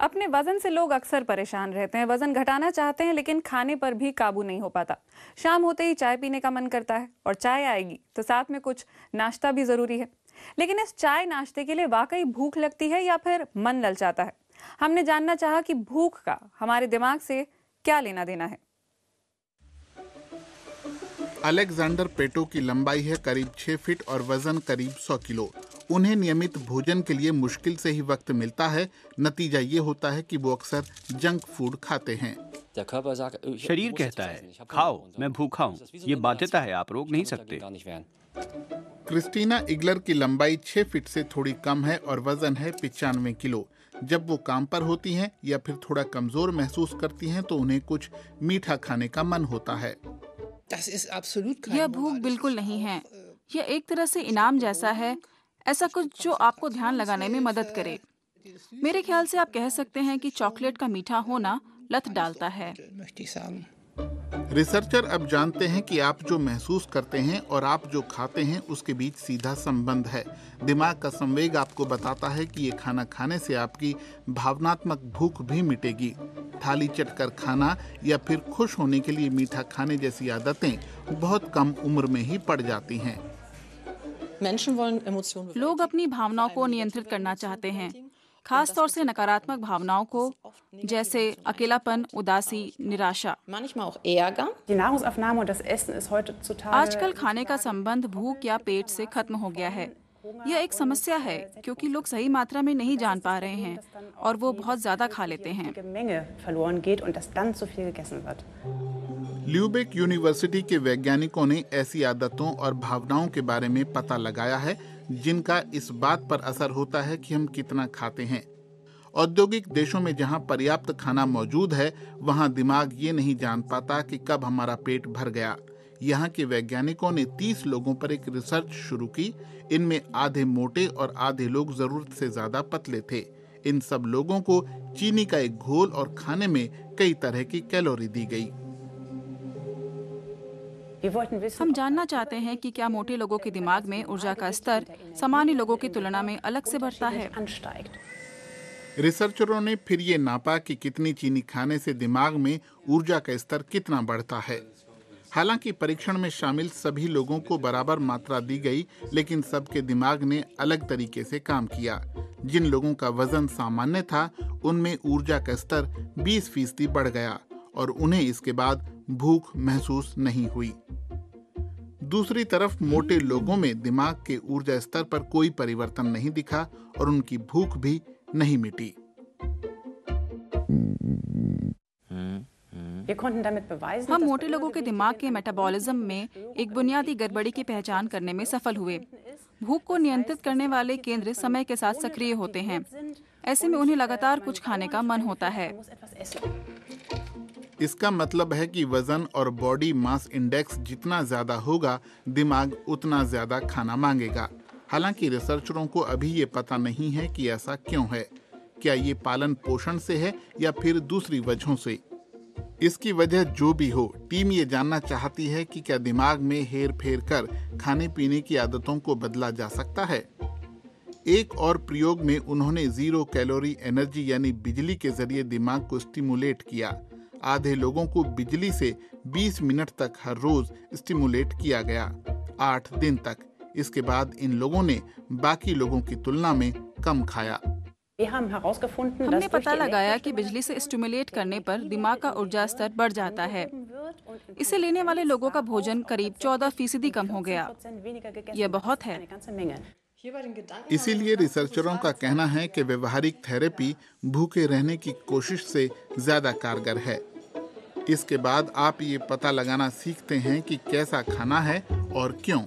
अपने वज़न से लोग अक्सर परेशान रहते हैं। वज़न घटाना चाहते हैं, लेकिन खाने पर भी काबू नहीं हो पाता। शाम होते ही चाय पीने का मन करता है और चाय आएगी तो साथ में कुछ नाश्ता भी ज़रूरी है। लेकिन इस चाय नाश्ते के लिए वाकई भूख लगती है या फिर मन ललचाता है? हमने जानना चाहा कि भूख का हमारे दिमाग से क्या लेना देना है। अलेक्जेंडर पेटो की लंबाई है करीब 6 फीट और वज़न करीब 100 किलो। उन्हें नियमित भोजन के लिए मुश्किल से ही वक्त मिलता है। नतीजा ये होता है कि वो अक्सर जंक फ़ूड खाते हैं। शरीर कहता है खाओ मैं भूखा हूँ। ये बाध्यता है आप रोक नहीं सकते। क्रिस्टीना इगलर की लंबाई 6 फीट से थोड़ी कम है और वज़न है पिचानवे किलो। जब वो काम पर होती हैं या फिर थोड़ा कमज़ोर महसूस करती हैं तो उन्हें कुछ मीठा खाने का मन होता है। यह भूख बिल्कुल नहीं है। यह एक तरह से इनाम जैसा है। ऐसा कुछ जो आपको ध्यान लगाने में मदद करे। मेरे ख्याल से आप कह सकते हैं कि चॉकलेट का मीठा होना लत डालता है। रिसर्चर अब जानते हैं कि आप जो महसूस करते हैं और आप जो खाते हैं, उसके बीच सीधा संबंध है। दिमाग का संवेग आपको बताता है कि ये खाना खाने से आपकी भावनात्मक भूख भी मिटेगी। थाली चटकर खाना या फिर खुश होने के लिए मीठा खाने जैसी आदतें बहुत कम उम्र में ही पड़ जाती हैं। लोग अपनी भावनाओं को नियंत्रित करना चाहते हैं। खास तौर से नकारात्मक भावनाओं को जैसे अकेलापन उदासी निराशा। आजकल खाने का संबंध भूख या पेट से खत्म हो गया है। यह एक समस्या है, क्योंकि लोग सही मात्रा में नहीं जान पा रहे हैं और वो बहुत ज़्यादा खा लेते हैं। ल्यूबेक यूनिवर्सिटी के वैज्ञानिकों ने ऐसी आदतों और भावनाओं के बारे में पता लगाया है, जिनका इस बात पर असर होता है कि हम कितना खाते हैं। औद्योगिक देशों में जहाँ पर्याप्त खाना मौजूद है, वहाँ दिमाग ये नहीं जान पाता कि कब हमारा पेट भर गया। यहाँ के वैज्ञानिकों ने 30 लोगों पर एक रिसर्च शुरू की। इनमें आधे मोटे और आधे लोग ज़रूरत से ज़्यादा पतले थे। इन सब लोगों को चीनी का एक घोल और खाने में कई तरह की कैलोरी दी गई। हम जानना चाहते हैं कि क्या मोटे लोगों के दिमाग में ऊर्जा का स्तर सामान्य लोगों की तुलना में अलग से बढ़ता है? रिसर्चरों ने फिर ये नापा कि कितनी चीनी खाने से दिमाग में ऊर्जा का स्तर कितना बढ़ता है। हालाँकि परीक्षण में शामिल सभी लोगों को बराबर मात्रा दी गई, लेकिन सबके दिमाग ने अलग तरीके से काम किया। जिन लोगों का वज़न सामान्य था, उनमें ऊर्जा का स्तर 20 फ़ीसदी बढ़ गया और उन्हें इसके बाद भूख महसूस नहीं हुई। दूसरी तरफ़, मोटे लोगों में दिमाग के ऊर्जा स्तर पर कोई परिवर्तन नहीं दिखा और उनकी भूख भी नहीं मिटी। हम मोटे लोगों के दिमाग के मेटाबॉलिज्म में एक बुनियादी गड़बड़ी की पहचान करने में सफल हुए। भूख को नियंत्रित करने वाले केंद्र समय के साथ सक्रिय होते हैं। ऐसे में उन्हें लगातार कुछ खाने का मन होता है। इसका मतलब है कि वज़न और बॉडी मास इंडेक्स जितना ज़्यादा होगा दिमाग उतना ज़्यादा खाना मांगेगा। हालाँकि रिसर्चरों को अभी ये पता नहीं है कि ऐसा क्यों है। क्या ये पालन पोषण से है या फिर दूसरी वजहों से? इसकी वजह जो भी हो, टीम ये जानना चाहती है कि क्या दिमाग में हेर फेर कर खाने पीने की आदतों को बदला जा सकता है। एक और प्रयोग में उन्होंने ज़ीरो कैलोरी एनर्जी यानी बिजली के ज़रिए दिमाग को स्टिमुलेट किया। आधे लोगों को बिजली से 20 मिनट तक हर रोज स्टिमुलेट किया गया, आठ दिन तक। इसके बाद इन लोगों ने बाकी लोगों की तुलना में कम खाया। हमने पता लगाया कि बिजली से स्टिमुलेट करने पर दिमाग का ऊर्जा स्तर बढ़ जाता है। इसे लेने वाले लोगों का भोजन करीब 14 फ़ीसदी कम हो गया। यह बहुत है। इसीलिए रिसर्चरों का कहना है कि व्यवहारिक थेरेपी भूखे रहने की कोशिश से ज़्यादा कारगर है। इसके बाद आप ये पता लगाना सीखते हैं कि कैसा खाना है और क्यों।